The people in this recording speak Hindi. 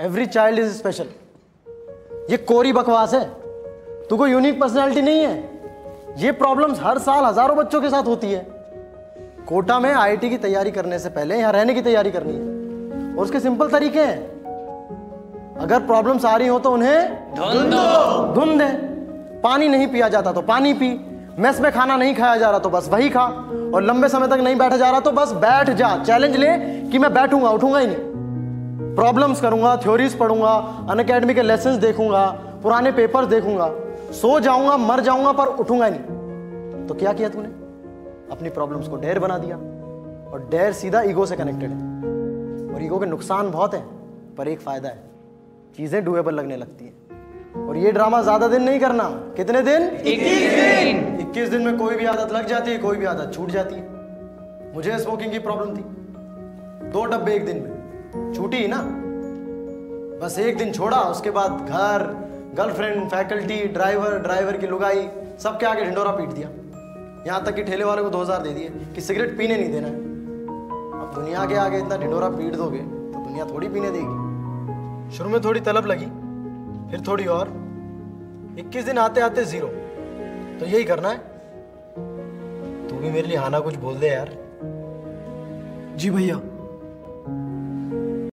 एवरी चाइल्ड इज़ स्पेशल ये कोरी बकवास है। तू कोई यूनिक पर्सनैलिटी नहीं है। ये प्रॉब्लम्स हर साल हज़ारों बच्चों के साथ होती है। कोटा में आईआईटी की तैयारी करने से पहले यहाँ रहने की तैयारी करनी है। और उसके सिंपल तरीके हैं। अगर प्रॉब्लम्स आ रही हो तो उन्हें धुन दो। पानी नहीं पिया जाता तो पानी पी। मेस में खाना नहीं खाया जा रहा तो बस वही खा। और लंबे समय तक नहीं बैठा जा रहा तो बस बैठ जा। चैलेंज ले कि मैं बैठूँगा उठूँगा ही नहीं। प्रॉब्लम्स करूँगा थ्योरीज पढ़ूँगा अन अकेडमी के लेसन देखूँगा पुराने पेपर देखूँगा। सो जाऊँगा मर जाऊँगा पर उठूँगा ही नहीं। तो क्या किया तूने? अपनी प्रॉब्लम्स को डेयर बना दिया। और डेयर सीधा ईगो से कनेक्टेड है। और ईगो के नुकसान बहुत है पर एक फ़ायदा है। चीज़ें डुएबल लगने लगती हैं। और ये ड्रामा ज़्यादा दिन नहीं करना। कितने दिन? 21 दिन। 21 दिन में कोई भी आदत लग जाती है कोई भी आदत छूट जाती है। मुझे स्मोकिंग की प्रॉब्लम थी। दो डब्बे एक दिन में। छूटी ना। बस एक दिन छोड़ा, उसके बाद घर गर्लफ्रेंड फैकल्टी ड्राइवर ड्राइवर की लुगाई, सबके आगे ढिंडोरा पीट दिया। यहाँ तक कि ठेले वाले को दो हज़ार दे दिए कि सिगरेट पीने नहीं देना है। अब दुनिया के आगे इतना ढिंडोरा पीट दोगे तो दुनिया थोड़ी पीने देगी। शुरू में थोड़ी तलब लगी, फिर थोड़ी और। 21 दिन आते आते ज़ीरो। तो यही करना है। तू भी मेरे लिए हाना कुछ बोल दे यार। जी भैया।